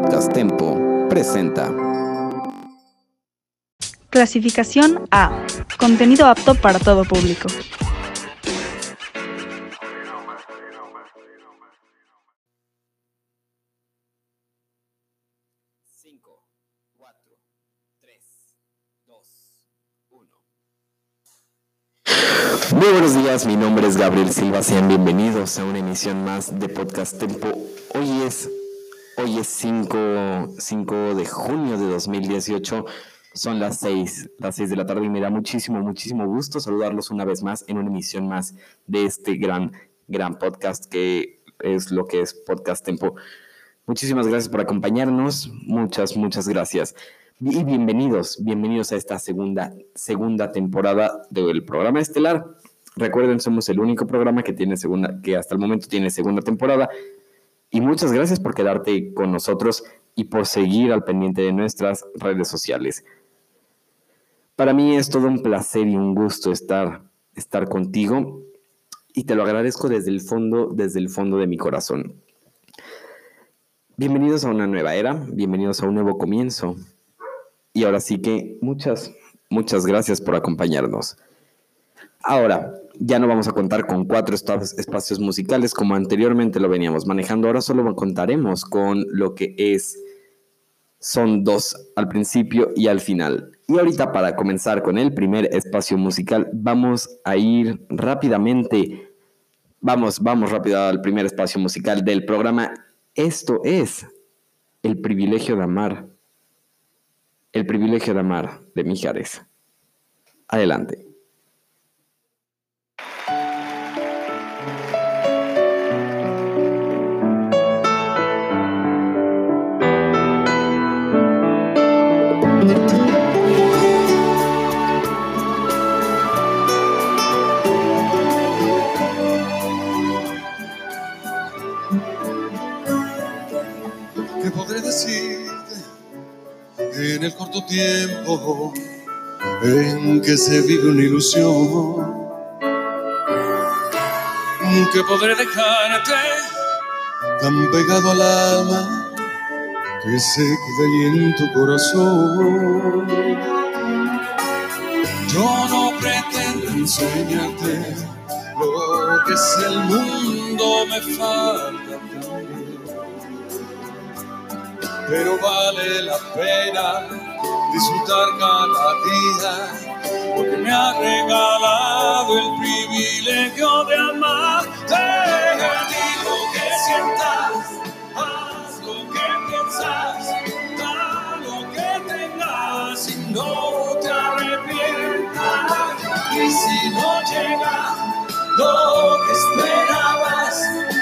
Podcast Tempo presenta. Clasificación A. Contenido apto para todo público. Muy buenos días, mi nombre es Gabriel Silva, sean bienvenidos a una emisión más de Podcast Tempo. Hoy es, hoy es 5, 5 de junio de 2018, son las 6, las 6 de la tarde y me da muchísimo, muchísimo gusto saludarlos una vez más en una emisión más de este gran, gran podcast que es lo que es Podcast Tempo. Muchísimas gracias por acompañarnos, muchas, muchas gracias. Y bienvenidos, bienvenidos a esta segunda, segunda temporada del programa estelar. Recuerden, somos el único programa que tiene segunda, que hasta el momento tiene segunda temporada. Y muchas gracias por quedarte con nosotros y por seguir al pendiente de nuestras redes sociales. Para mí es todo un placer y un gusto estar, estar contigo y te lo agradezco desde el fondo, desde el fondo de mi corazón. Bienvenidos a una nueva era, bienvenidos a un nuevo comienzo, y ahora sí que muchas, muchas gracias por acompañarnos. Ahora, ya no vamos a contar con cuatro espacios musicales como anteriormente lo veníamos manejando. Ahora solo contaremos con lo que es, son dos al principio y al final. Y ahorita para comenzar con el primer espacio musical, vamos a ir rápidamente, vamos, vamos rápido al primer espacio musical del programa. Esto es el privilegio de amar el privilegio de amar de Mijares. Adelante. En el corto tiempo en que se vive una ilusión? ¿Qué podré dejarte tan pegado al alma que se queda ahí en tu corazón? Yo no pretendo enseñarte lo que es el mundo, me falta Pero vale la pena disfrutar cada día, porque me ha regalado el privilegio de amarte. Di lo que sientas, haz lo que piensas, da lo que tengas y no te arrepientas. Y si no llega lo que esperabas,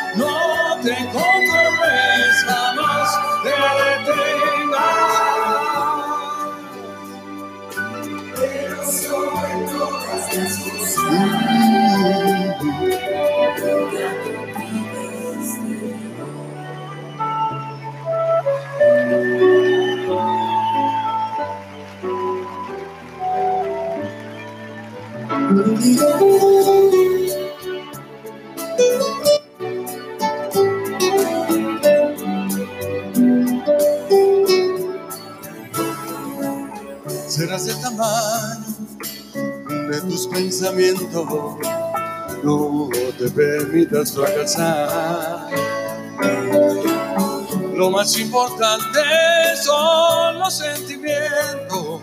pensamientos, no te permitas fracasar. Lo más importante son los sentimientos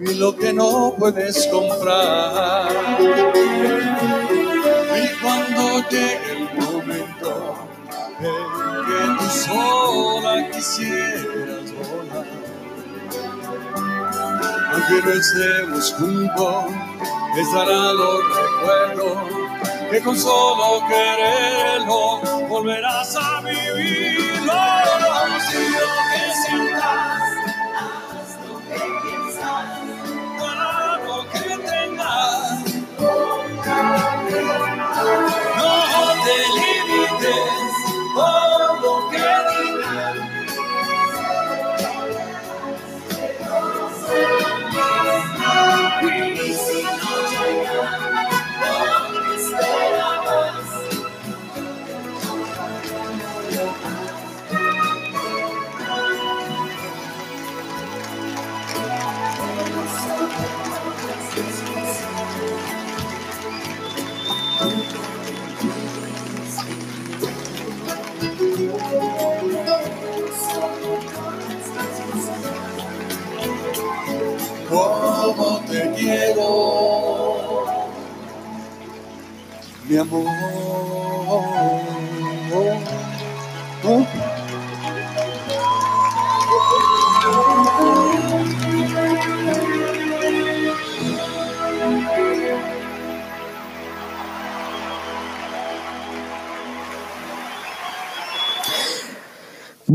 y lo que no puedes comprar. Y cuando llegue el momento en que tú sola quisieras volar, aunque no estemos juntos, estarán los recuerdos que con solo quererlo volverás a vivirlo.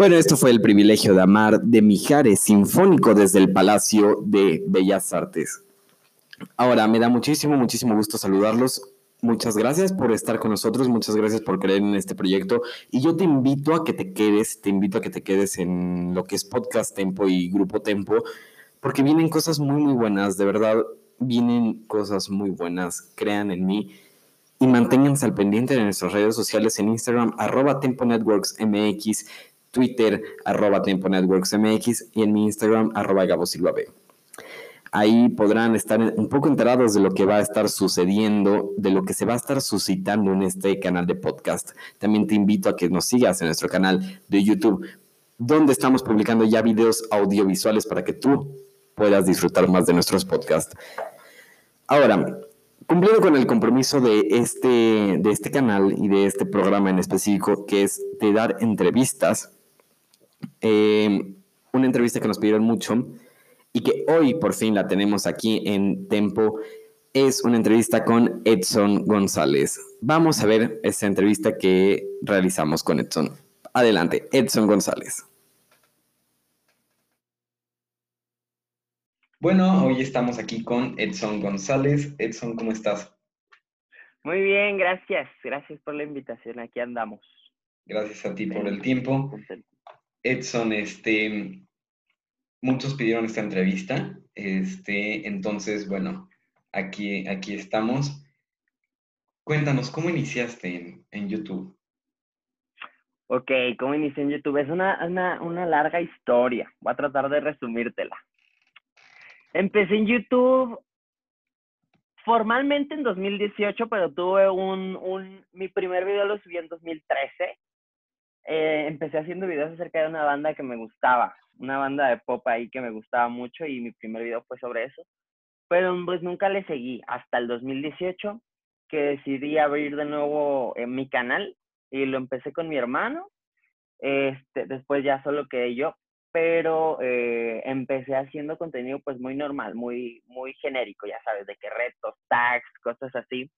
Bueno, esto fue el privilegio de amar de Mijares Sinfónico desde el Palacio de Bellas Artes. Ahora, me da muchísimo, muchísimo gusto saludarlos. Muchas gracias por estar con nosotros, muchas gracias por creer en este proyecto y yo te invito a que te quedes, te invito a que te quedes en lo que es Podcast Tempo y Grupo Tempo, porque vienen cosas muy, muy buenas, de verdad, vienen cosas muy buenas, crean en mí y manténganse al pendiente de nuestras redes sociales en Instagram, arroba Tempo Networks MX, Twitter, arroba Tiempo Networks MX y en mi Instagram, arroba Gabo Silva B. Ahí podrán estar un poco enterados de lo que va a estar sucediendo, de lo que se va a estar suscitando en este canal de podcast. También te invito a que nos sigas en nuestro canal de YouTube, donde estamos publicando ya videos audiovisuales para que tú puedas disfrutar más de nuestros podcasts. Ahora, cumpliendo con el compromiso de este, de este canal y de este programa en específico, que es de dar entrevistas, eh, una entrevista que nos pidieron mucho y que hoy por fin la tenemos aquí en Tempo. Es una entrevista con Edson González. Vamos a ver esa entrevista que realizamos con Edson. Adelante, Edson González. Bueno, hoy estamos aquí con Edson González. Edson, ¿cómo estás? Muy bien, gracias. Gracias por la invitación. Aquí andamos. Gracias a ti por el tiempo. Edson, este, muchos pidieron esta entrevista, este, entonces, bueno, aquí, aquí estamos. Cuéntanos, ¿cómo iniciaste en, YouTube? Ok, ¿cómo inicié en YouTube? Es una, una, una larga historia. Voy a tratar de resumírtela. Empecé en YouTube formalmente en 2018, pero tuve un, un, mi primer video lo subí en 2013 eh, empecé haciendo videos acerca de una banda que me gustaba, una banda de pop ahí que me gustaba mucho y mi primer video fue sobre eso. Pero pues nunca le seguí hasta el 2018 que decidí abrir de nuevo en mi canal y lo empecé con mi hermano. Este, después ya solo quedé yo, pero eh, empecé haciendo contenido pues muy normal, muy, muy genérico, ya sabes, de que retos, tags, cosas así,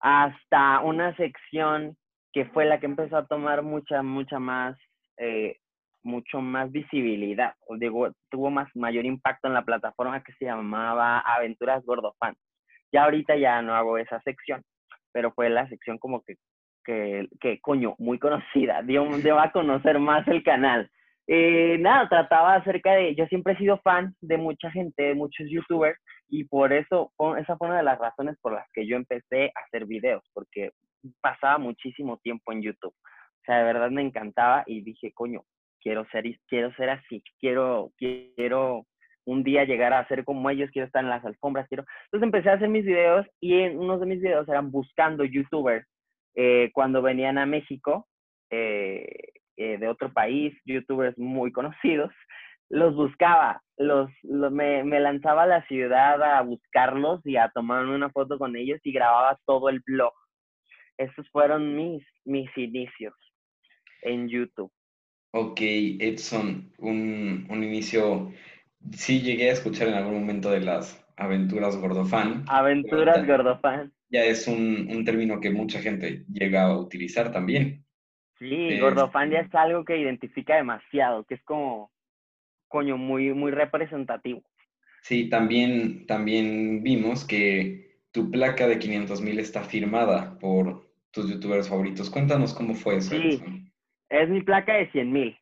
hasta una sección que fue la que empezó a tomar mucha, mucha más, eh, mucho más visibilidad, o digo, tuvo más, mayor impacto en la plataforma que se llamaba Aventuras Gordofan. Ya ahorita ya no hago esa sección, pero fue la sección como que, que, que coño, muy conocida, dio, a conocer más el canal. Eh, nada, trataba acerca de, yo siempre he sido fan de mucha gente, de muchos youtubers, y por eso, esa fue una de las razones por las que yo empecé a hacer videos, porque pasaba muchísimo tiempo en YouTube. O sea, de verdad me encantaba y dije, coño, quiero ser, quiero ser así, quiero, quiero un día llegar a ser como ellos, quiero estar en las alfombras, quiero... Entonces empecé a hacer mis videos y en unos de mis videos eran buscando youtubers eh, cuando venían a México eh, eh, de otro país, youtubers muy conocidos, los buscaba, los, me, me, lanzaba a la ciudad a buscarlos y a tomarme una foto con ellos y grababa todo el blog esos fueron mis, mis inicios en YouTube. Ok, Edson, un, un inicio, sí llegué a escuchar en algún momento de las aventuras Gordofan. Aventuras Gordofan. Ya es un, un, término que mucha gente llega a utilizar también. Sí, Gordofan ya es algo que identifica demasiado, que es como, coño, muy, muy representativo. Sí, también, también vimos que tu placa de 500 mil está firmada por tus youtubers favoritos. Cuéntanos cómo fue eso. Sí, es mi placa de 100 mil.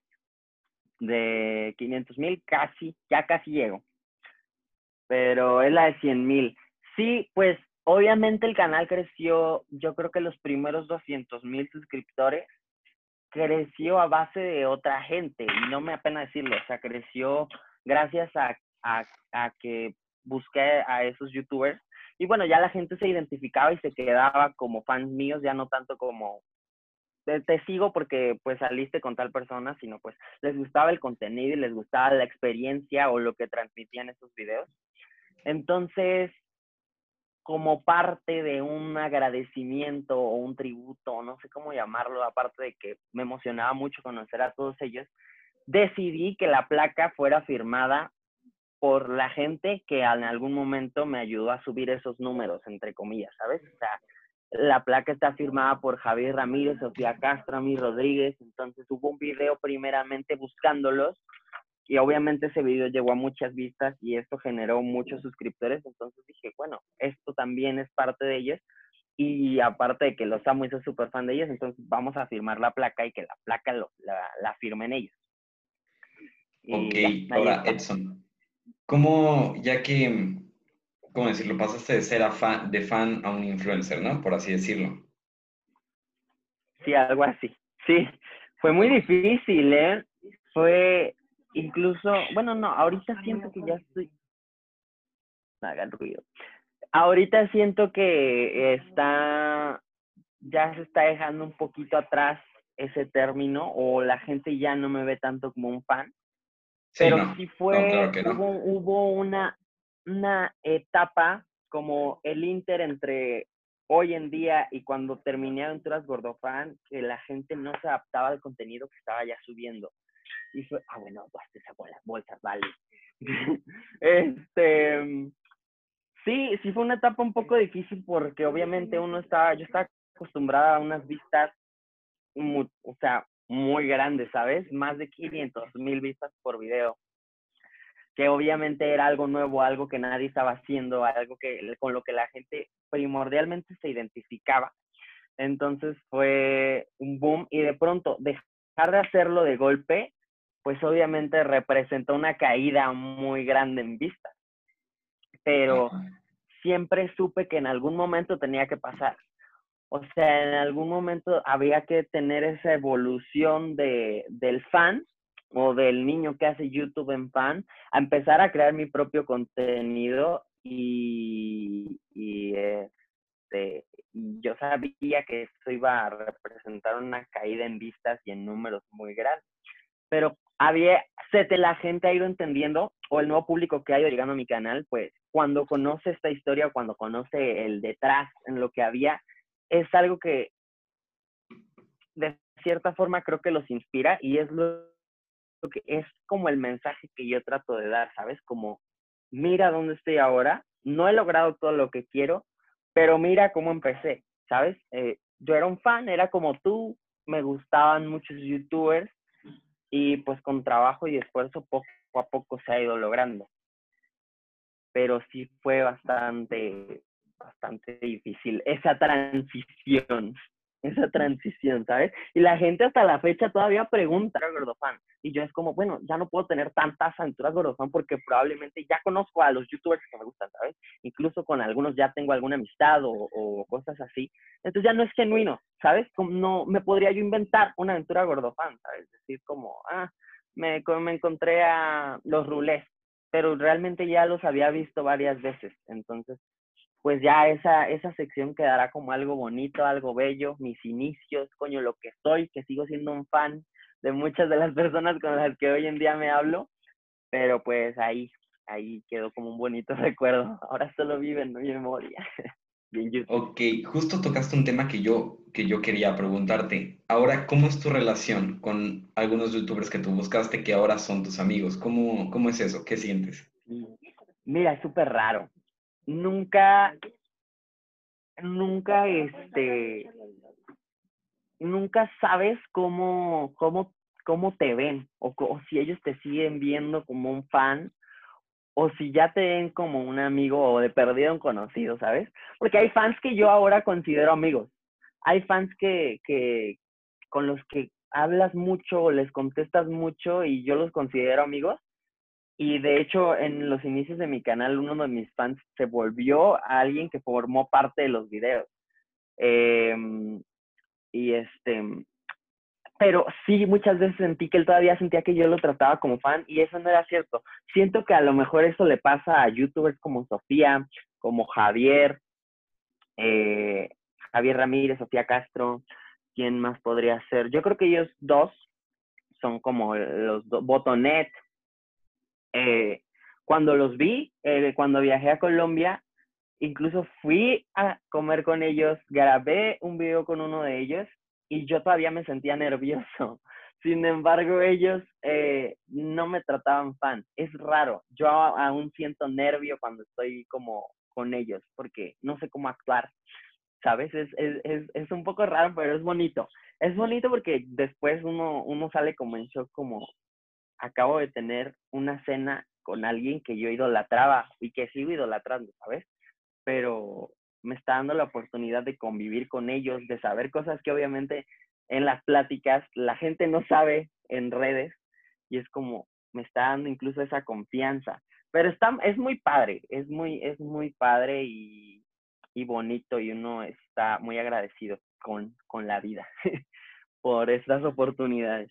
De 500 mil casi, ya casi llego. Pero es la de 100 mil. Sí, pues obviamente el canal creció, yo creo que los primeros 200 mil suscriptores creció a base de otra gente y no me apena decirlo, o sea, creció gracias a, a, a que busqué a esos youtubers y bueno, ya la gente se identificaba y se quedaba como fans míos, ya no tanto como, te, sigo porque pues saliste con tal persona, sino pues les gustaba el contenido y les gustaba la experiencia o lo que transmitían esos videos. Entonces, como parte de un agradecimiento o un tributo, no sé cómo llamarlo, aparte de que me emocionaba mucho conocer a todos ellos, decidí que la placa fuera firmada por la gente que en algún momento me ayudó a subir esos números, entre comillas, ¿sabes? O sea, la placa está firmada por Javier Ramírez, Sofía Castro, mi Rodríguez, entonces hubo un video primeramente buscándolos y obviamente ese video llegó a muchas vistas y esto generó muchos suscriptores, entonces dije, bueno, esto también es parte de ellos y aparte de que los amo y soy súper fan de ellos, entonces vamos a firmar la placa y que la placa lo, la, la firmen ellos. ok, ahora Edson, ¿Cómo, ya que, cómo decirlo, pasaste de ser a de fan a un influencer, ¿no? Por así decirlo. Sí, algo así. Sí, fue muy difícil, ¿eh? Fue incluso, bueno, no, ahorita siento que ya estoy... Hagan ruido. Ahorita siento que está, ya se está dejando un poquito atrás ese término o la gente ya no me ve tanto como un fan pero sí fue, hubo, hubo una, una etapa como el Inter entre hoy en día y cuando terminé Aventuras Gordofan, que la gente no se adaptaba al contenido que estaba ya subiendo. Y fue, ah, bueno, pues esa bola, bolsas, vale. este, sí, sí fue una etapa un poco difícil porque obviamente uno estaba, yo estaba acostumbrada a unas vistas, o sea, muy grande, ¿sabes? Más de 500 mil vistas por video. Que obviamente era algo nuevo, algo que nadie estaba haciendo, algo que con lo que la gente primordialmente se identificaba. Entonces fue un boom y de pronto dejar de hacerlo de golpe, pues obviamente representó una caída muy grande en vistas. Pero siempre supe que en algún momento tenía que pasar. O sea, en algún momento había que tener esa evolución de, del fan o del niño que hace YouTube en fan a empezar a crear mi propio contenido y, y este, yo sabía que eso iba a representar una caída en vistas y en números muy grandes. Pero había, se te la gente ha ido entendiendo, o el nuevo público que ha ido llegando a mi canal, pues cuando conoce esta historia, cuando conoce el detrás en lo que había, es algo que de cierta forma creo que los inspira y es lo, que es como el mensaje que yo trato de dar, ¿sabes? Como mira dónde estoy ahora, no he logrado todo lo que quiero, pero mira cómo empecé, ¿sabes? Eh, yo era un fan, era como tú, me gustaban muchos youtubers y pues con trabajo y esfuerzo poco a poco se ha ido logrando. Pero sí fue bastante bastante difícil esa transición, esa transición, ¿sabes? Y la gente hasta la fecha todavía pregunta a Gordofan. Y yo es como, bueno, ya no puedo tener tantas aventuras Gordofan porque probablemente ya conozco a los youtubers que me gustan, ¿sabes? Incluso con algunos ya tengo alguna amistad o, cosas así. Entonces ya no es genuino, ¿sabes? Como no me podría yo inventar una aventura Gordofan, ¿sabes? Decir como, ah, me, me encontré a los rulés, pero realmente ya los había visto varias veces. Entonces, pues ya esa, esa sección quedará como algo bonito, algo bello, mis inicios, coño, lo que soy, que sigo siendo un fan de muchas de las personas con las que hoy en día me hablo, pero pues ahí, ahí quedó como un bonito recuerdo. Ahora solo vive en mi memoria. Bien, ok, justo tocaste un tema que yo, que yo quería preguntarte. Ahora, ¿cómo es tu relación con algunos youtubers que tú buscaste que ahora son tus amigos? ¿Cómo, cómo es eso? ¿Qué sientes? Mira, es súper raro nunca, nunca, este, nunca sabes cómo, cómo, cómo te ven o, si ellos te siguen viendo como un fan o si ya te ven como un amigo o de perdido un conocido, ¿sabes? Porque hay fans que yo ahora considero amigos. Hay fans que, que con los que hablas mucho o les contestas mucho y yo los considero amigos y de hecho, en los inicios de mi canal, uno de mis fans se volvió a alguien que formó parte de los videos. Em, y este, pero sí, muchas veces sentí que él todavía sentía que yo lo trataba como fan y eso no era cierto. Siento que a lo mejor eso le pasa a youtubers como Sofía, como Javier, eh, Javier Ramírez, Sofía Castro, ¿quién más podría ser? Yo creo que ellos dos son como los dos, Botonet. Eh, cuando los vi, eh, cuando viajé a Colombia, incluso fui a comer con ellos, grabé un video con uno de ellos y yo todavía me sentía nervioso. Sin embargo, ellos eh, no me trataban fan. Es raro. Yo aún siento nervio cuando estoy como con ellos porque no sé cómo actuar. ¿Sabes? Es, es, es, un poco raro, pero es bonito. Es bonito porque después uno, uno sale como en shock, como acabo de tener una cena con alguien que yo idolatraba y que sigo idolatrando, ¿sabes? Pero me está dando la oportunidad de convivir con ellos, de saber cosas que obviamente en las pláticas la gente no sabe en redes y es como me está dando incluso esa confianza. Pero está, es muy padre, es muy, es muy padre y, y bonito y uno está muy agradecido con, con la vida por estas oportunidades.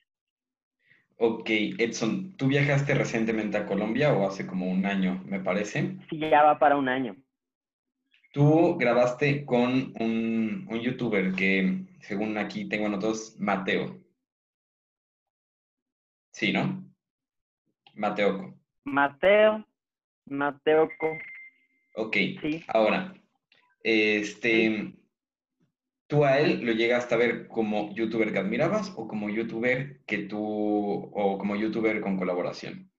Ok, Edson, ¿tú viajaste recientemente a Colombia o hace como un año, me parece? Sí, ya va para un año. Tú grabaste con un, un youtuber que, según aquí tengo anotados, Mateo. Sí, ¿no? Mateoco. Mateo, Mateoco. Ok, sí. ahora, este, ¿tú a él lo llegaste a ver como youtuber que admirabas o como youtuber que tú, o como youtuber con colaboración?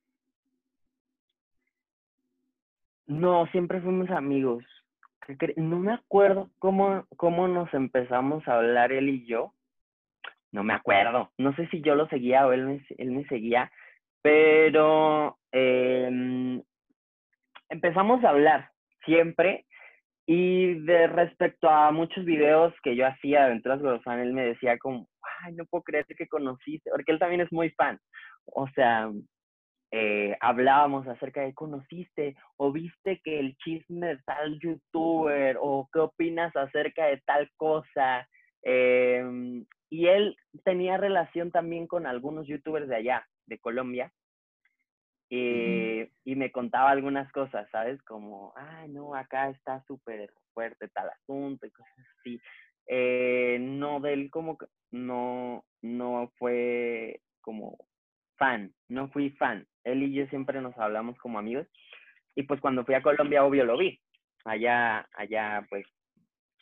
No, siempre fuimos amigos no me acuerdo cómo, cómo nos empezamos a hablar él y yo. No me acuerdo. No sé si yo lo seguía o él me, él me seguía, pero em, empezamos a hablar siempre. Y de respecto a muchos videos que yo hacía de Aventuras él me decía como, ay, no puedo creer que conociste, porque él también es muy fan. O sea, eh, hablábamos acerca de conociste o viste que el chisme de tal youtuber o qué opinas acerca de tal cosa. Em, y él tenía relación también con algunos youtubers de allá, de Colombia. Eh, y me contaba algunas cosas, ¿sabes? Como, ay, no, acá está súper fuerte tal asunto y cosas así. Eh, no, de él como que no, no fue como fan, no fui fan. Él y yo siempre nos hablamos como amigos. Y pues cuando fui a Colombia, obvio, lo vi. Allá, allá, pues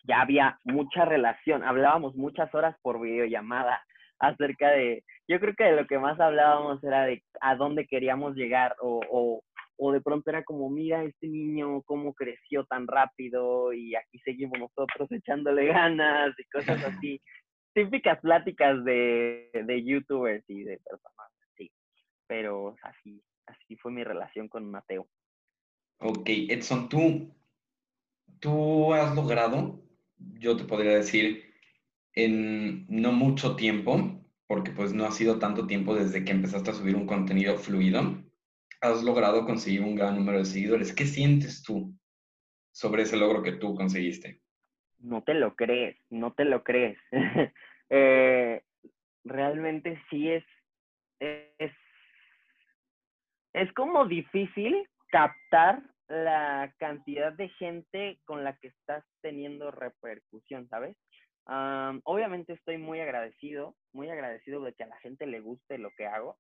ya había mucha relación. Hablábamos muchas horas por videollamada acerca de, yo creo que de lo que más hablábamos era de a dónde queríamos llegar o, o, o de pronto era como, mira este niño, cómo creció tan rápido y aquí seguimos nosotros echándole ganas y cosas así. Típicas pláticas de, de youtubers y de personas pero así, así fue mi relación con Mateo. Ok, Edson, tú, tú has logrado, yo te podría decir, en no mucho tiempo, porque pues no ha sido tanto tiempo desde que empezaste a subir un contenido fluido, has logrado conseguir un gran número de seguidores. ¿Qué sientes tú sobre ese logro que tú conseguiste? No te lo crees, no te lo crees. Eh, realmente sí es, es es como difícil captar la cantidad de gente con la que estás teniendo repercusión, ¿sabes? Obviamente estoy muy agradecido, muy agradecido de que a la gente le guste lo que hago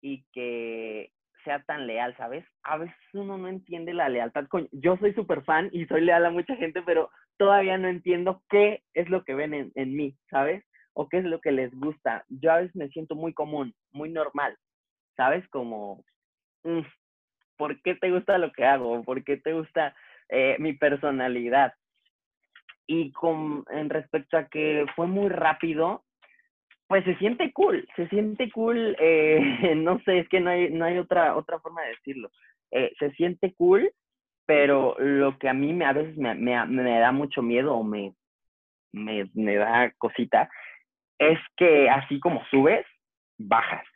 y que sea tan leal, ¿sabes? A veces uno no entiende la lealtad. Yo soy súper fan y soy leal a mucha gente, pero todavía no entiendo qué es lo que ven en, en mí, ¿sabes? O qué es lo que les gusta. Yo a veces me siento muy común, muy normal, ¿sabes? Como, mm, ¿por qué te gusta lo que hago? ¿Por qué te gusta eh, mi personalidad? Y con, respecto a que fue muy rápido, pues se siente cool, se siente cool, eh, no sé, es que no hay, no hay otra, otra forma de decirlo. Eh, se siente cool, pero lo que a mí me, a veces me, me, me da mucho miedo o me, me, me da cosita, es que así como subes, bajas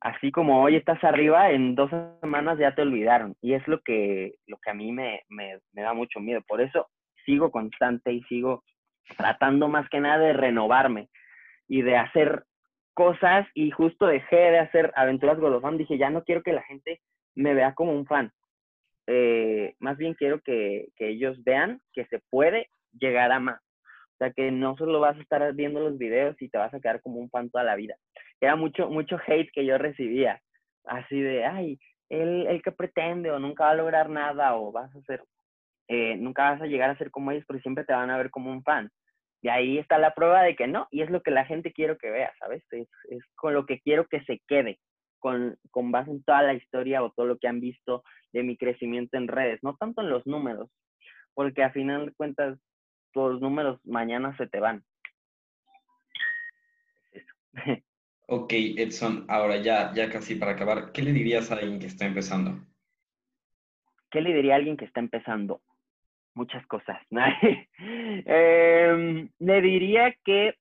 así como hoy estás arriba, en dos semanas ya te olvidaron. Y es lo que, lo que a mí me, me, me da mucho miedo. Por eso sigo constante y sigo tratando más que nada de renovarme y de hacer cosas y justo dejé de hacer aventuras Golofan, dije, ya no quiero que la gente me vea como un fan. Eh, más bien quiero que, que ellos vean que se puede llegar a más. O sea, que no solo vas a estar viendo los videos y te vas a quedar como un fan toda la vida. Era mucho, mucho hate que yo recibía, así de, ay, el, el que pretende o nunca va a lograr nada o vas a ser, eh, nunca vas a llegar a ser como ellos, pero siempre te van a ver como un fan. Y ahí está la prueba de que no, y es lo que la gente quiero que vea, ¿sabes? Es, es con lo que quiero que se quede, con, con base en toda la historia o todo lo que han visto de mi crecimiento en redes, no tanto en los números, porque a final de cuentas los números mañana se te van. Eso. Ok, Edson, ahora ya, ya casi para acabar, ¿qué le dirías a alguien que está empezando? ¿Qué le diría a alguien que está empezando? Muchas cosas. eh, le diría que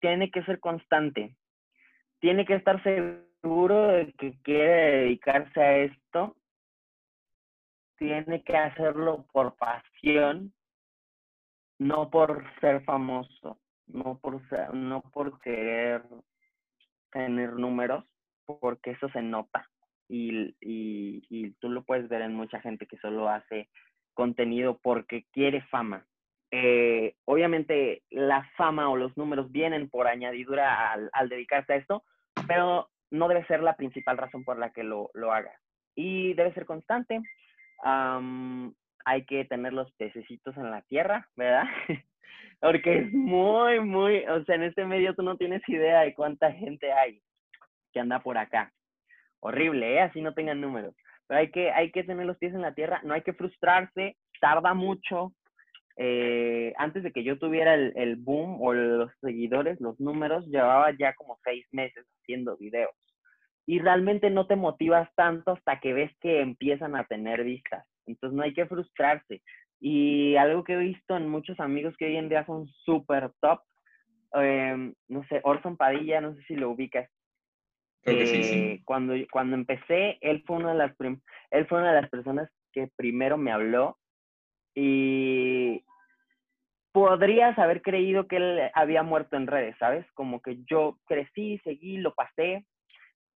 tiene que ser constante, tiene que estar seguro de que quiere dedicarse a esto, tiene que hacerlo por pasión, no por ser famoso, no por, no por querer tener números, porque eso se nota. Y, y, y, tú lo puedes ver en mucha gente que solo hace contenido porque quiere fama. Eh, obviamente la fama o los números vienen por añadidura al, al, dedicarse a esto, pero no debe ser la principal razón por la que lo, lo hagas. Y debe ser constante. Hay que tener los pececitos en la tierra, ¿verdad? Porque es muy, muy, o sea, en este medio tú no tienes idea de cuánta gente hay que anda por acá. Horrible, ¿eh? Así no tengan números. Pero hay que, hay que tener los pies en la tierra, no hay que frustrarse, tarda mucho. Eh, antes de que yo tuviera el, el boom o los seguidores, los números, llevaba ya como seis meses haciendo videos. Y realmente no te motivas tanto hasta que ves que empiezan a tener vistas. Entonces no hay que frustrarse. Y algo que he visto en muchos amigos que hoy en día son súper top, eh, no sé, Orson Padilla, no sé si lo ubicas. Eh, cuando, cuando empecé, él fue, una de las él fue una de las personas que primero me habló y podrías haber creído que él había muerto en redes, ¿sabes? Como que yo crecí, seguí, lo pasé,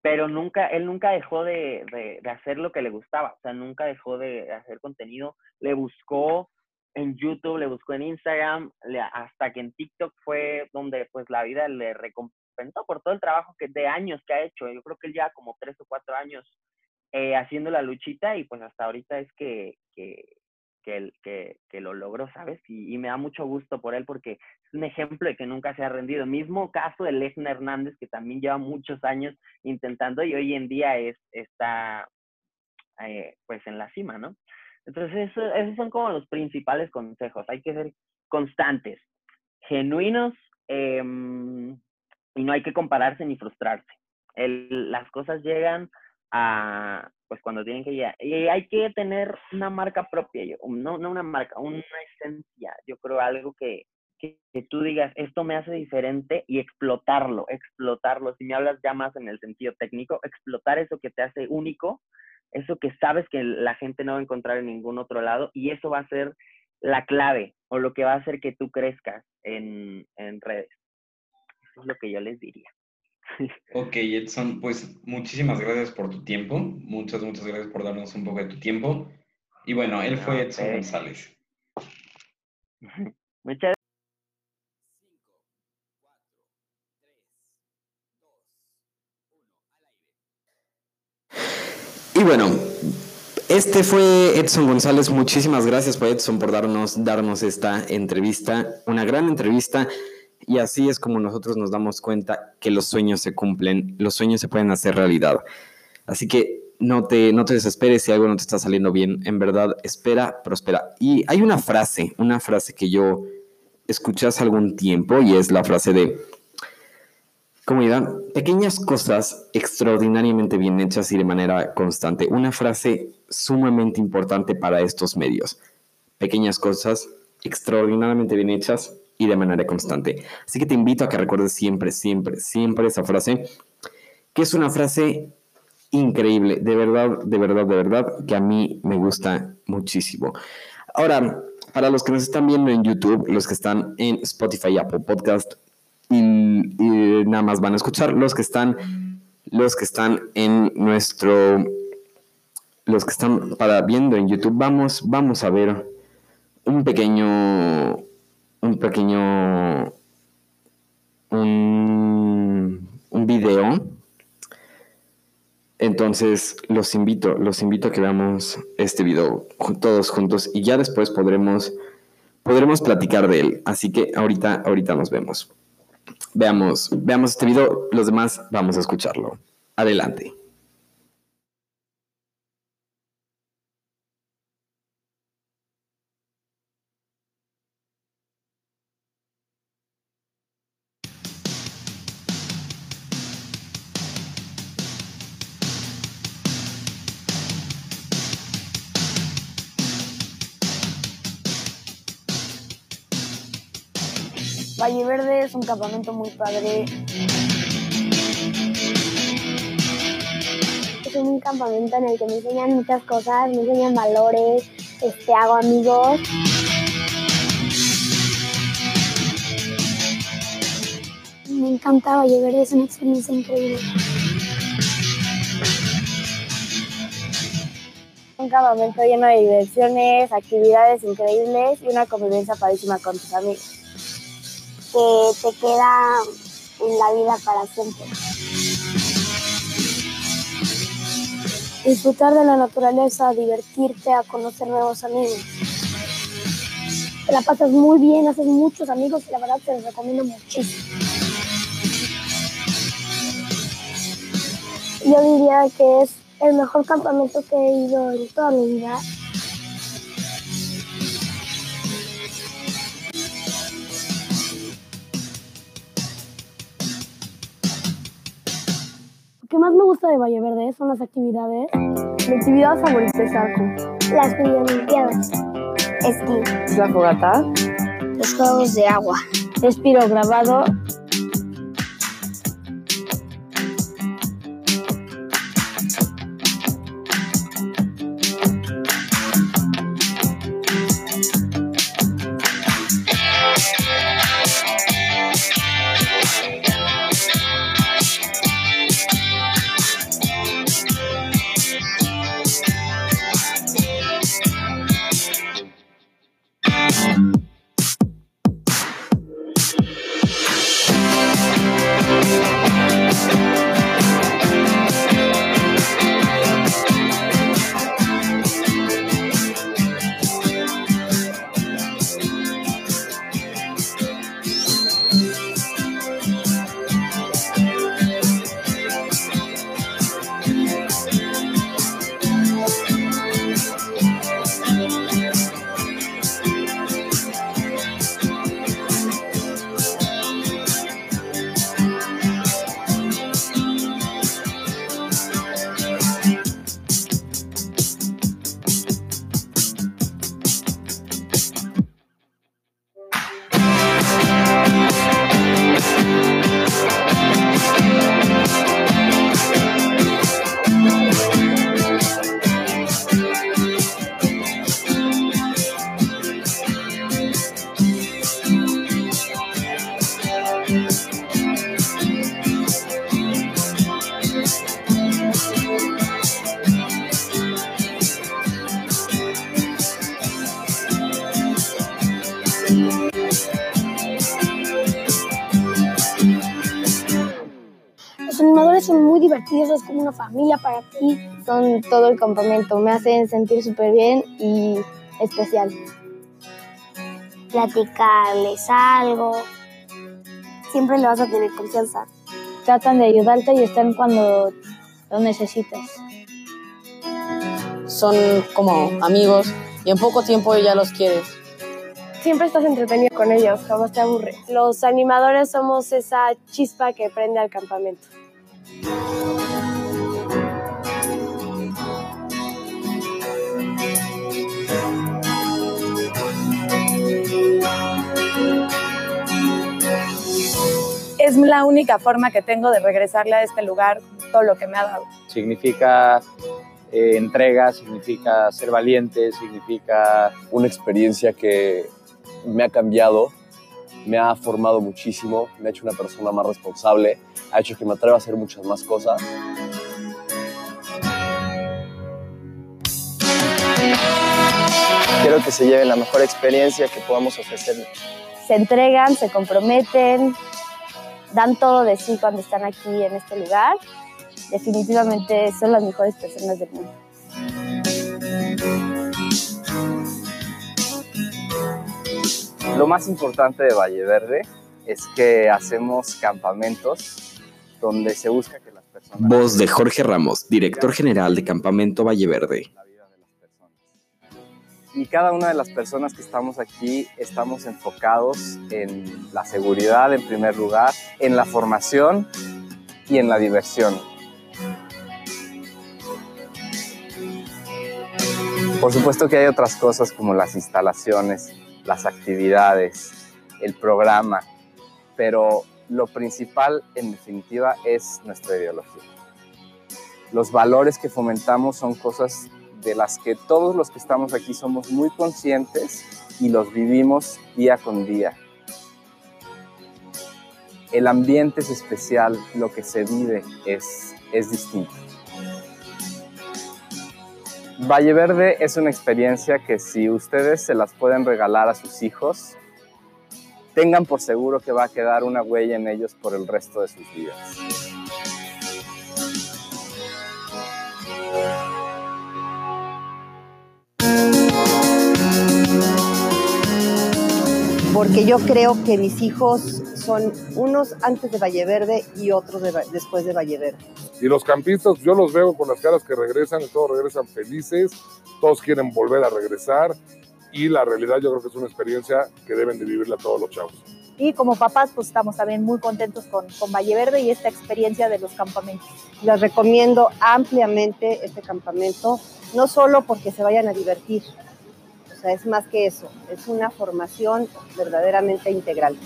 pero nunca, él nunca dejó de, de, hacer lo que le gustaba, o sea, nunca dejó de hacer contenido, le buscó en YouTube, le buscó en Instagram, hasta que en TikTok fue donde pues la vida le recompensó por todo el trabajo que de años que ha hecho, yo creo que él ya como tres o cuatro años eh, haciendo la luchita y pues hasta ahorita es que, que, que, que, que lo logró, ¿sabes? Y, y, me da mucho gusto por él porque es un ejemplo de que nunca se ha rendido. Mismo caso de Lesna Hernández, que también lleva muchos años intentando y hoy en día es, está eh, pues en la cima, ¿no? Entonces, eso, esos son como los principales consejos. Hay que ser constantes, genuinos eh, y no hay que compararse ni frustrarse. Las cosas llegan a, pues cuando tienen que llegar. Y hay que tener una marca propia, yo, no, no una marca, una esencia, yo creo algo que, que, que, tú digas, esto me hace diferente y explotarlo, explotarlo. Si me hablas ya más en el sentido técnico, explotar eso que te hace único, eso que sabes que la gente no va a encontrar en ningún otro lado y eso va a ser la clave o lo que va a hacer que tú crezcas en, en redes. Eso es lo que yo les diría. Ok, Edson, pues muchísimas gracias por tu tiempo. Muchas, muchas gracias por darnos un poco de tu tiempo. Y bueno, él fue Edson okay. González. Muchas Y bueno, este fue Edson González. Muchísimas gracias, por Edson, por darnos, darnos esta entrevista. Una gran entrevista. Y así es como nosotros nos damos cuenta que los sueños se cumplen, los sueños se pueden hacer realidad. Así que no te, no te desesperes si algo no te está saliendo bien. En verdad, espera, prospera. Y hay una frase, una frase que yo escuché hace algún tiempo y es la frase de, comunidad, pequeñas cosas extraordinariamente bien hechas y de manera constante. Una frase sumamente importante para estos medios. Pequeñas cosas extraordinariamente bien hechas y de manera constante. Así que te invito a que recuerdes siempre, siempre, siempre esa frase, que es una frase increíble, de verdad, de verdad, de verdad, que a mí me gusta muchísimo. Ahora, para los que nos están viendo en YouTube, los que están en Spotify Apple Podcast, y, y nada más van a escuchar los que están, los que están en nuestro, los que están para viendo en YouTube, vamos, vamos a ver un pequeño un pequeño, un, un video. Entonces los invito, los invito a que veamos este video todos juntos y ya después podremos, podremos platicar de él. Así que ahorita, ahorita nos vemos. Veamos, veamos este video, los demás vamos a escucharlo. Adelante. Valle Verde es un campamento muy padre. Es un campamento en el que me enseñan muchas cosas, me enseñan valores, este, hago amigos. Me encanta Valle Verde, es una experiencia increíble. Un campamento lleno de diversiones, actividades increíbles y una convivencia padrísima con tus amigos que te queda en la vida para siempre. Disfrutar de la naturaleza, divertirte, a conocer nuevos amigos. Te la pasas muy bien, haces muchos amigos y la verdad te los recomiendo muchísimo. Yo diría que es el mejor campamento que he ido en toda mi vida. Que más me gusta de Valle Verde son las actividades. Mi actividad favorita es arco. Las videolimpiadas. Esquí. La fogata. Los juegos de agua. Respiro grabado. Familia para ti. Son todo el campamento. Me hacen sentir súper bien y especial. Platicarles algo. Siempre le vas a tener confianza. Tratan de ayudarte y están cuando lo necesitas. Son como amigos y en poco tiempo ya los quieres. Siempre estás entretenido con ellos, jamás te aburre. Los animadores somos esa chispa que prende al campamento. Es la única forma que tengo de regresarle a este lugar todo lo que me ha dado. Significa eh, entrega, significa ser valiente, significa una experiencia que me ha cambiado, me ha formado muchísimo, me ha hecho una persona más responsable, ha hecho que me atreva a hacer muchas más cosas. Quiero que se lleven la mejor experiencia que podamos ofrecer. se entregan, se comprometen, dan todo de sí cuando están aquí en este lugar. Definitivamente son las mejores personas del mundo. Lo más importante de Valle Verde es que hacemos campamentos donde se busca que las personas... Voz de Jorge Ramos, director general de Campamento Valle Verde. Y cada una de las personas que estamos aquí estamos enfocados en la seguridad en primer lugar, en la formación y en la diversión. Por supuesto que hay otras cosas como las instalaciones, las actividades, el programa, pero lo principal en definitiva es nuestra ideología. Los valores que fomentamos son cosas de las que todos los que estamos aquí somos muy conscientes y los vivimos día con día. El ambiente es especial, lo que se vive es, es distinto. Valle Verde es una experiencia que si ustedes se las pueden regalar a sus hijos, tengan por seguro que va a quedar una huella en ellos por el resto de sus vidas. Porque yo creo que mis hijos son unos antes de Valle Verde y otros de, después de Valle Verde. Y los campistas, yo los veo con las caras que regresan, y todos regresan felices, todos quieren volver a regresar y la realidad yo creo que es una experiencia que deben de vivirla todos los chavos. Y como papás, pues estamos también muy contentos con, con Valle Verde y esta experiencia de los campamentos. Les recomiendo ampliamente este campamento, no solo porque se vayan a divertir, sea, es más que eso, es una formación verdaderamente integral.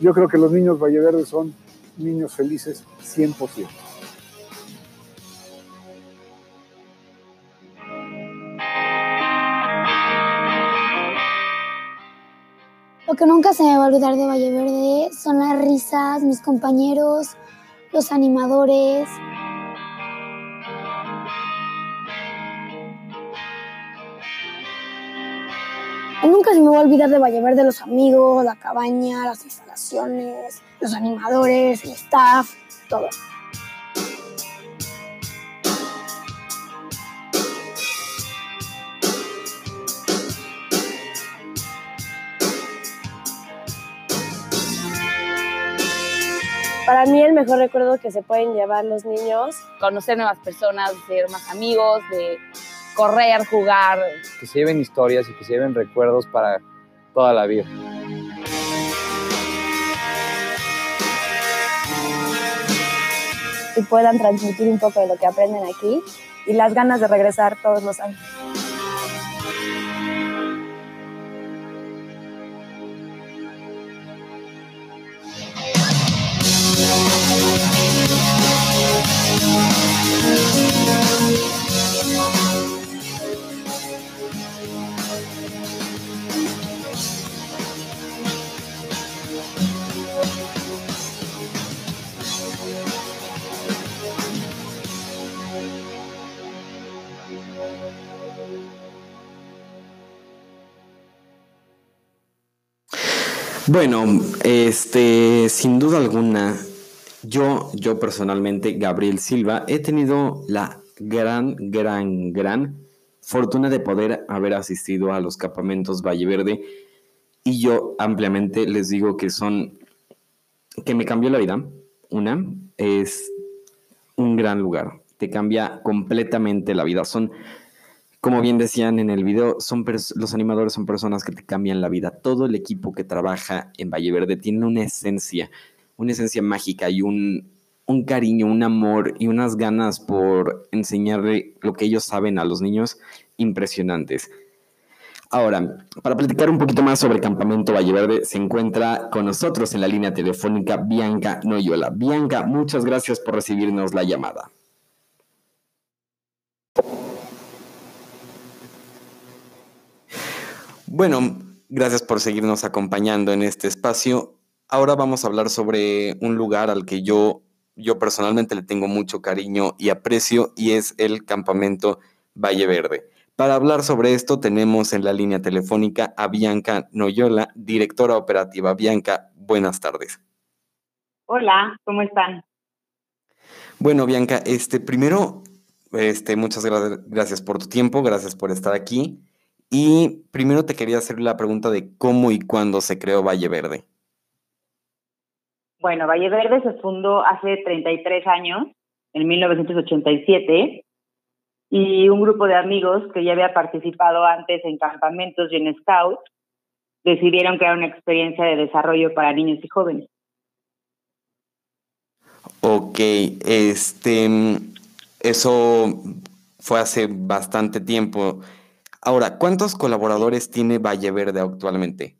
Yo creo que los niños Valle Verde son niños felices 100%. Lo que nunca se me va a olvidar de Valle Verde son las risas, mis compañeros, los animadores. Nunca se me va a olvidar de Valle Verde los amigos, la cabaña, las instalaciones, los animadores, el staff, todo. Para mí el mejor recuerdo que se pueden llevar los niños, conocer nuevas personas, ser más amigos, de correr, jugar. Que se lleven historias y que se lleven recuerdos para toda la vida. y puedan transmitir un poco de lo que aprenden aquí y las ganas de regresar todos los años. Bueno, este, sin duda alguna, yo, yo personalmente, Gabriel Silva, he tenido la gran, gran, gran fortuna de poder haber asistido a los campamentos Valle Verde y yo ampliamente les digo que son, que me cambió la vida. Una, es un gran lugar, te cambia completamente la vida. Son como bien decían en el video, son los animadores son personas que te cambian la vida. Todo el equipo que trabaja en Valle Verde tiene una esencia, una esencia mágica y un, un cariño, un amor y unas ganas por enseñarle lo que ellos saben a los niños impresionantes. Ahora, para platicar un poquito más sobre Campamento Valle Verde, se encuentra con nosotros en la línea telefónica Bianca Noyola. Bianca, muchas gracias por recibirnos la llamada. Bueno, gracias por seguirnos acompañando en este espacio. Ahora vamos a hablar sobre un lugar al que yo, yo personalmente le tengo mucho cariño y aprecio y es el campamento Valle Verde. Para hablar sobre esto tenemos en la línea telefónica a Bianca Noyola, directora operativa. Bianca, buenas tardes. Hola, ¿cómo están? Bueno, Bianca, este primero, este, muchas gracias por tu tiempo, gracias por estar aquí. Y primero te quería hacer la pregunta de cómo y cuándo se creó Valle Verde. Bueno, Valle Verde se fundó hace 33 años, en 1987, y un grupo de amigos que ya había participado antes en campamentos y en scouts decidieron crear una experiencia de desarrollo para niños y jóvenes. Ok, este, eso fue hace bastante tiempo. Ahora, ¿cuántos colaboradores tiene Valle Verde actualmente?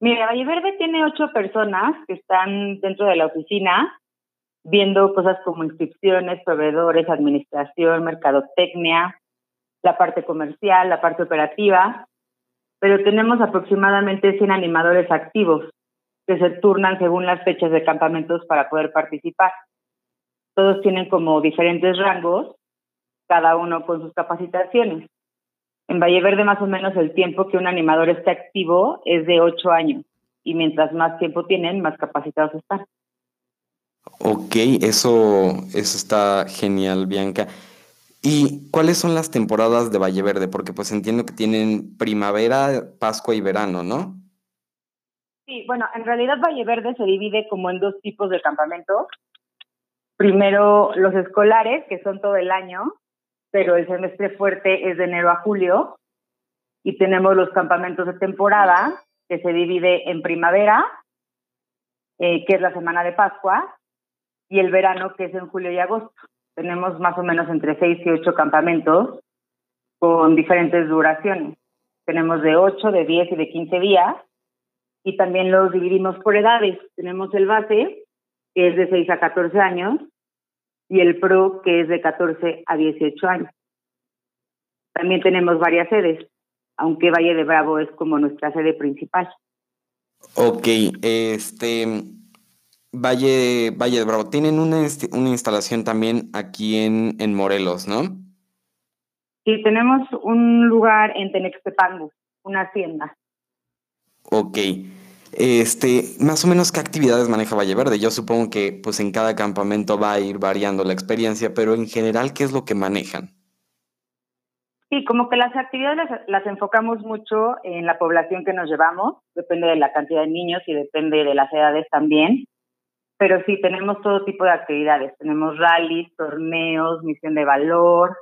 Mira, Valle Verde tiene ocho personas que están dentro de la oficina viendo cosas como inscripciones, proveedores, administración, mercadotecnia, la parte comercial, la parte operativa, pero tenemos aproximadamente 100 animadores activos que se turnan según las fechas de campamentos para poder participar. Todos tienen como diferentes rangos, cada uno con sus capacitaciones. En Valle Verde más o menos el tiempo que un animador esté activo es de ocho años y mientras más tiempo tienen, más capacitados están. Ok, eso, eso está genial, Bianca. ¿Y cuáles son las temporadas de Valle Verde? Porque pues entiendo que tienen primavera, Pascua y verano, ¿no? Sí, bueno, en realidad Valle Verde se divide como en dos tipos de campamentos. Primero los escolares, que son todo el año, pero el semestre fuerte es de enero a julio. Y tenemos los campamentos de temporada, que se divide en primavera, eh, que es la semana de Pascua, y el verano, que es en julio y agosto. Tenemos más o menos entre seis y ocho campamentos con diferentes duraciones. Tenemos de 8, de 10 y de 15 días. Y también los dividimos por edades. Tenemos el base, que es de 6 a 14 años, y el pro, que es de 14 a 18 años. También tenemos varias sedes, aunque Valle de Bravo es como nuestra sede principal. Ok, este, Valle, Valle de Bravo. Tienen una, una instalación también aquí en, en Morelos, ¿no? Sí, tenemos un lugar en Tenextepango, una hacienda. Ok. Este, más o menos qué actividades maneja Valle Verde. Yo supongo que pues en cada campamento va a ir variando la experiencia, pero en general, ¿qué es lo que manejan? Sí, como que las actividades las, enfocamos mucho en la población que nos llevamos, depende de la cantidad de niños y depende de las edades también pero sí, tenemos todo tipo de actividades. Tenemos rallies, torneos, misión de valor,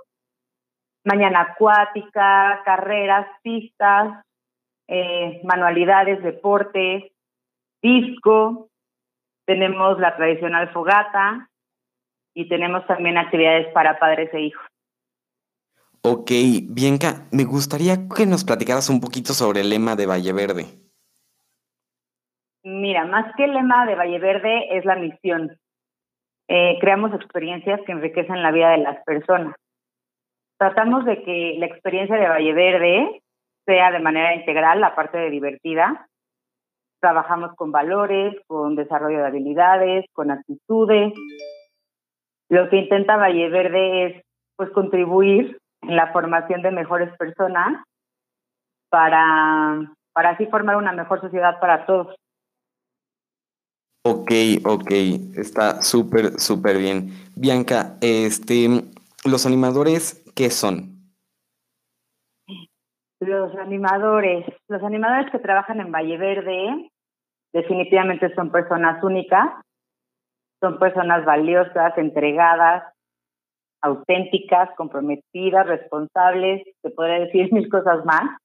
mañana acuática, carreras, pistas, eh, manualidades, deportes, disco. Tenemos la tradicional fogata y tenemos también actividades para padres e hijos. Ok, Bianca, me gustaría que nos platicaras un poquito sobre el lema de Valle Verde. Mira, más que el lema de Valle Verde es la misión. Eh, creamos experiencias que enriquecen la vida de las personas. Tratamos de que la experiencia de Valle Verde sea de manera integral, la parte de divertida. Trabajamos con valores, con desarrollo de habilidades, con actitudes. Lo que intenta Valle Verde es pues contribuir en la formación de mejores personas para, para así formar una mejor sociedad para todos. Ok, ok, está súper, súper bien. Bianca, este, los animadores, ¿qué son? Los animadores, los animadores que trabajan en Valle Verde, definitivamente son personas únicas, son personas valiosas, entregadas, auténticas, comprometidas, responsables, se podría decir mil cosas más.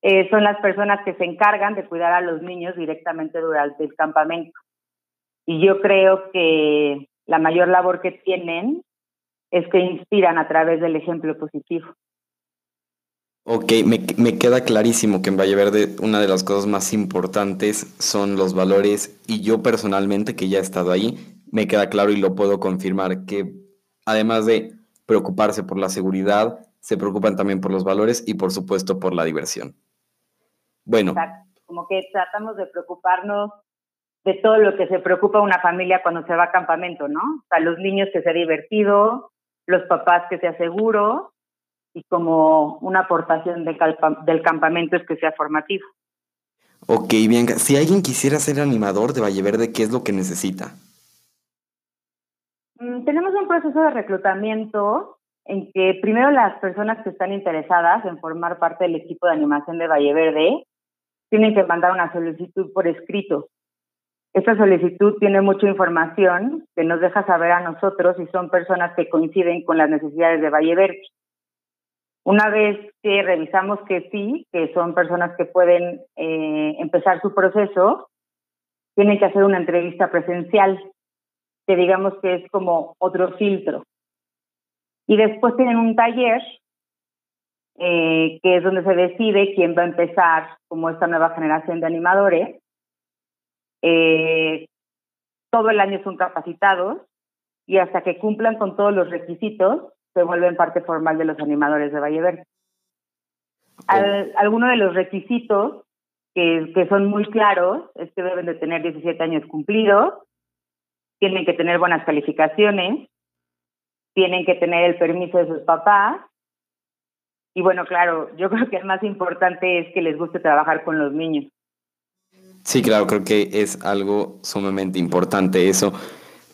Eh, son las personas que se encargan de cuidar a los niños directamente durante el campamento. Y yo creo que la mayor labor que tienen es que inspiran a través del ejemplo positivo. Ok, me, me, queda clarísimo que en Valle Verde una de las cosas más importantes son los valores y yo personalmente, que ya he estado ahí, me queda claro y lo puedo confirmar que además de preocuparse por la seguridad, se preocupan también por los valores y por supuesto por la diversión. Bueno. Como que tratamos de preocuparnos de todo lo que se preocupa una familia cuando se va a campamento, ¿no? O sea, los niños que sea divertido, los papás que sea seguro y como una aportación de del campamento es que sea formativo. Ok, bien. Si alguien quisiera ser animador de Valle Verde, ¿qué es lo que necesita? Mm, tenemos un proceso de reclutamiento en que primero las personas que están interesadas en formar parte del equipo de animación de Valle Verde tienen que mandar una solicitud por escrito. Esta solicitud tiene mucha información que nos deja saber a nosotros si son personas que coinciden con las necesidades de Valle Verde. Una vez que revisamos que sí, que son personas que pueden eh, empezar su proceso, tienen que hacer una entrevista presencial, que digamos que es como otro filtro. Y después tienen un taller, eh, que es donde se decide quién va a empezar como esta nueva generación de animadores. Eh, todo el año son capacitados y hasta que cumplan con todos los requisitos, se vuelven parte formal de los animadores de Valle Verde. algunos de los requisitos que, que, son muy claros es que deben de tener 17 años cumplidos, tienen que tener buenas calificaciones, tienen que tener el permiso de sus papás. Y bueno, claro, yo creo que el más importante es que les guste trabajar con los niños. Sí, claro, creo que es algo sumamente importante eso.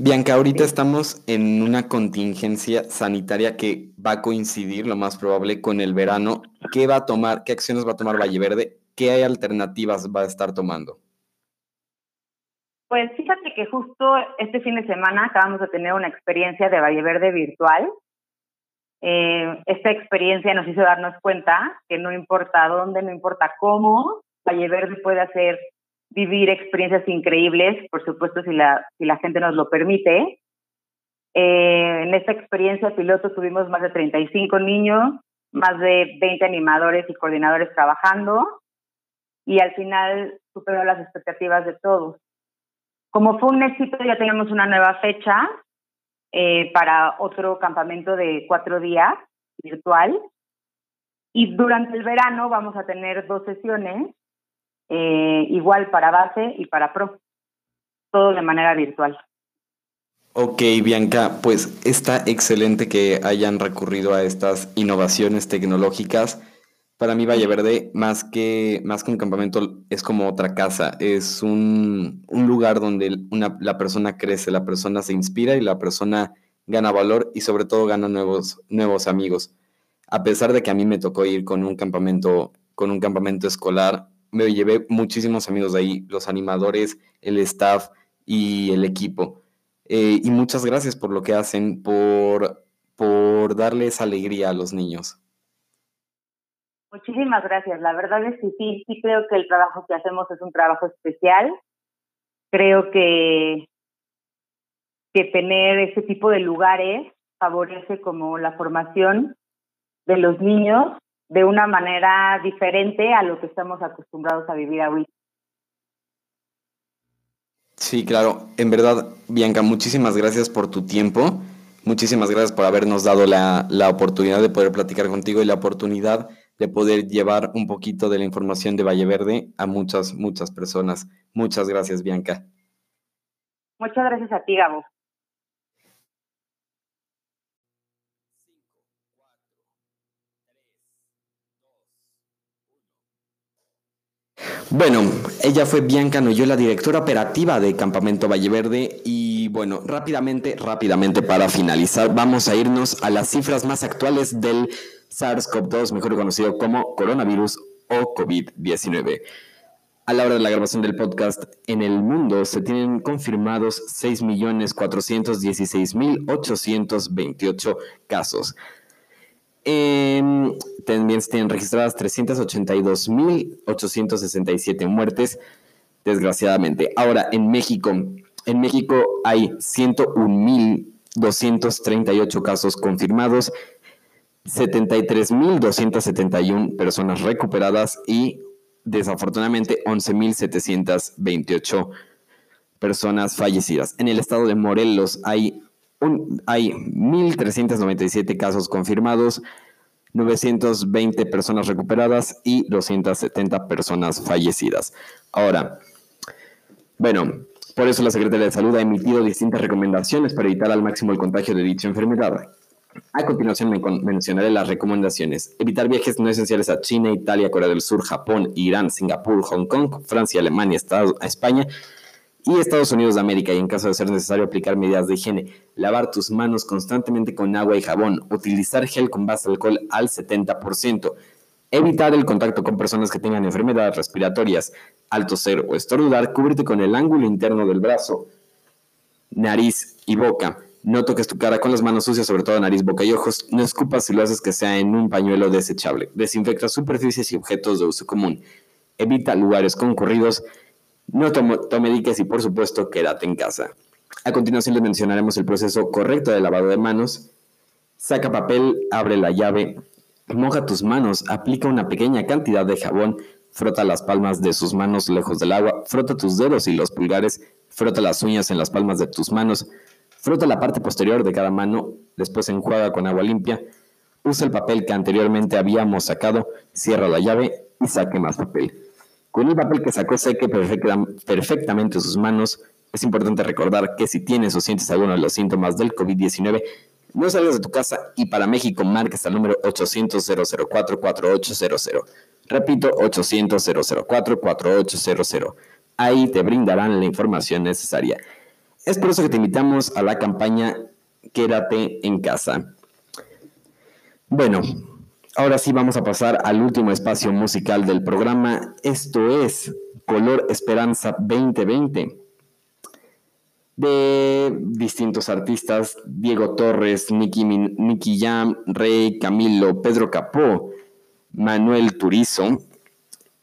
Bianca, ahorita estamos en una contingencia sanitaria que va a coincidir, lo más probable, con el verano. ¿Qué va a tomar, qué acciones va a tomar Valle Verde? ¿Qué alternativas va a estar tomando? Pues fíjate que justo este fin de semana acabamos de tener una experiencia de Valle Verde virtual. Eh, esta experiencia nos hizo darnos cuenta que no importa dónde, no importa cómo, Valle Verde puede hacer vivir experiencias increíbles, por supuesto, si la, si la gente nos lo permite. Eh, en esta experiencia piloto tuvimos más de 35 niños, más de 20 animadores y coordinadores trabajando y al final superó las expectativas de todos. Como fue un éxito, ya tenemos una nueva fecha eh, para otro campamento de cuatro días virtual. Y durante el verano vamos a tener dos sesiones eh, igual para base y para pro, todo de manera virtual. Ok, Bianca, pues está excelente que hayan recurrido a estas innovaciones tecnológicas. Para mí Valle Verde, más que, más que un campamento, es como otra casa. Es un, un lugar donde la persona crece, la persona se inspira y la persona gana valor y sobre todo gana nuevos, nuevos amigos. A pesar de que a mí me tocó ir con un campamento, con un campamento escolar, me llevé muchísimos amigos de ahí, los animadores, el staff y el equipo. Eh, y muchas gracias por lo que hacen, por, por darles alegría a los niños. Muchísimas gracias. La verdad es que sí, sí creo que el trabajo que hacemos es un trabajo especial. Creo que, que tener ese tipo de lugares favorece como la formación de los niños de una manera diferente a lo que estamos acostumbrados a vivir ahorita. Sí, claro. En verdad, Bianca, muchísimas gracias por tu tiempo. Muchísimas gracias por habernos dado la, la, oportunidad de poder platicar contigo y la oportunidad de poder llevar un poquito de la información de Valle Verde a muchas, muchas personas. Muchas gracias, Bianca. Muchas gracias a ti, Gabo. Bueno, ella fue Bianca Noyola, directora operativa de Campamento Valle Verde. Y bueno, rápidamente, rápidamente para finalizar, vamos a irnos a las cifras más actuales del SARS-CoV-2, mejor conocido como coronavirus o COVID-19. A la hora de la grabación del podcast, en el mundo se tienen confirmados 6.416.828 casos. También se tienen registradas 382.867 muertes, desgraciadamente. Ahora, en México, en México hay 101.238 casos confirmados, 73.271 personas recuperadas y desafortunadamente 11.728 personas fallecidas. En el estado de Morelos hay, hay 1.397 casos confirmados, 920 personas recuperadas y 270 personas fallecidas. Ahora, bueno, por eso la Secretaría de Salud ha emitido distintas recomendaciones para evitar al máximo el contagio de dicha enfermedad. A continuación me con- mencionaré las recomendaciones. Evitar viajes no esenciales a China, Italia, Corea del Sur, Japón, Irán, Singapur, Hong Kong, Francia, Alemania, Estados, España y Estados Unidos de América y en caso de ser necesario aplicar medidas de higiene. Lavar tus manos constantemente con agua y jabón. Utilizar gel con base de alcohol al 70%. Evitar el contacto con personas que tengan enfermedades respiratorias. Al toser o estornudar, cúbrete con el ángulo interno del brazo, nariz y boca. No toques tu cara con las manos sucias, sobre todo nariz, boca y ojos. No escupas si lo haces que sea en un pañuelo desechable. Desinfecta superficies y objetos de uso común. Evita lugares concurridos. No tomo- tome diques y, por supuesto, quédate en casa. A continuación les mencionaremos el proceso correcto de lavado de manos. Saca papel, abre la llave, moja tus manos, aplica una pequeña cantidad de jabón, frota las palmas de sus manos lejos del agua, frota tus dedos y los pulgares, frota las uñas en las palmas de tus manos, frota la parte posterior de cada mano, después enjuaga con agua limpia, usa el papel que anteriormente habíamos sacado, cierra la llave y saque más papel. Con el papel que sacó seque perfecta- perfectamente sus manos, es importante recordar que si tienes o sientes alguno de los síntomas del COVID-19, no salgas de tu casa y para México marques al número 800-004-4800. Repito, 800-004-4800. Ahí te brindarán la información necesaria. Es por eso que te invitamos a la campaña Quédate en casa. Bueno, ahora sí vamos a pasar al último espacio musical del programa. Esto es Color Esperanza 2020 de distintos artistas, Diego Torres, Nicky, Nicky Jam, Rey, Camilo, Pedro Capó, Manuel Turizo,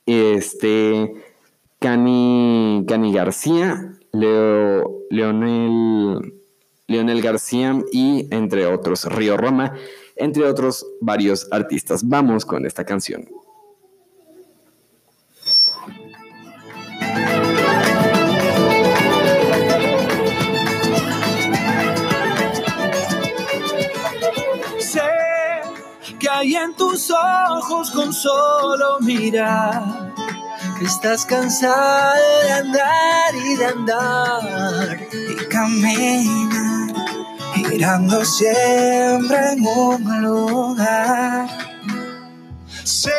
este, Cani, Cani García, Leo, Leonel, Leonel García y entre otros, Río Roma, entre otros varios artistas. Vamos con esta canción. Sé que hay en tus ojos con solo mirar estás cansada de andar y de andar y caminar girando siempre en un lugar. Sé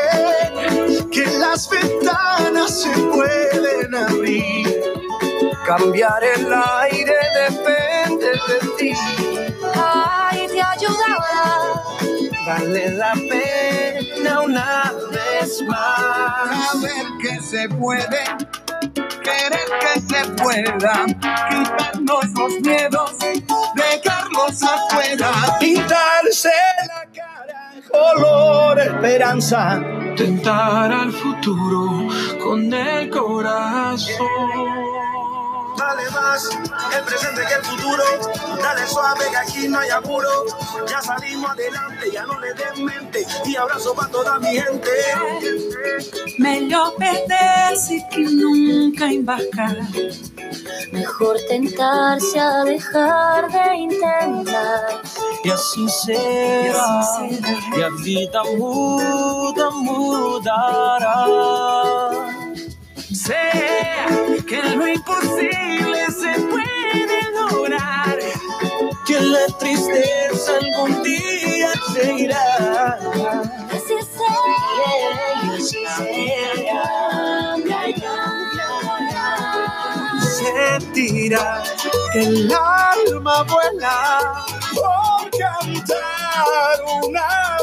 que las ventanas se pueden abrir, cambiar el aire depende de ti. Ay, te ayudará. Vale la pena una vez más. Saber que se puede, querer que se pueda, quitarnos los miedos, dejarlos afuera, pintarse la cara, color esperanza, tentar al futuro con el corazón. Dale más el presente que el futuro. Dale suave que aquí no hay apuro. Ya salimos adelante, ya no le den mente. Y abrazo para toda mi gente. Melhor perder-se que nunca embarcar. Mejor tentarse a dejar de intentar. E assim será. E a vida muda, mudará. Sé que lo imposible se puede lograr. Que la tristeza algún día se irá. Así será. Sentirá que el alma vuela por cantar una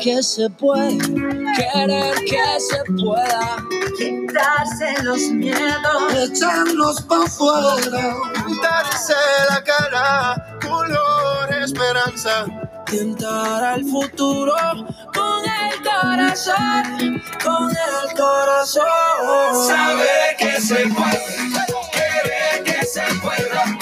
que se puede, querer que se pueda. Quitarse los miedos. Echarnos pa' fuera, darse la cara, color esperanza. Tentar al futuro con el corazón, con el corazón. Saber que se puede, querer que se pueda,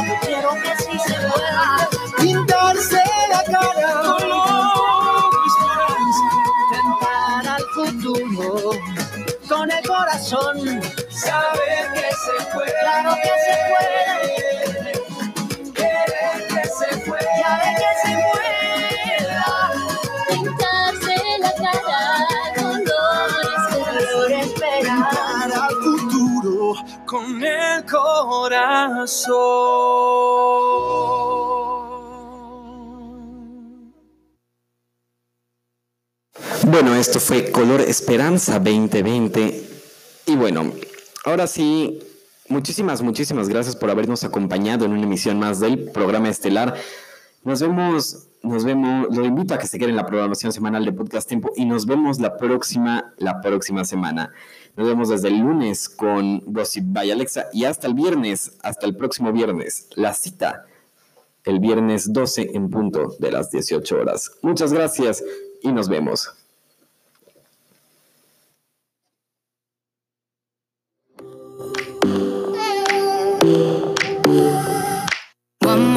yo quiero que sí se pueda. pintarse la cara, esperanza. cantar al futuro con el corazón, saber que se puede, que se puede. Bueno, esto fue Color Esperanza 2020. Y bueno, ahora sí, muchísimas, muchísimas gracias por habernos acompañado en una emisión más del programa estelar. Nos vemos, nos vemos, lo invito a que se quede en la programación semanal de Podcast Tiempo y nos vemos la próxima, la próxima semana. Nos vemos desde el lunes con Gossip by Alexa y hasta el viernes, hasta el próximo viernes, la cita el viernes 12 en punto de las 18 horas. Muchas gracias y nos vemos.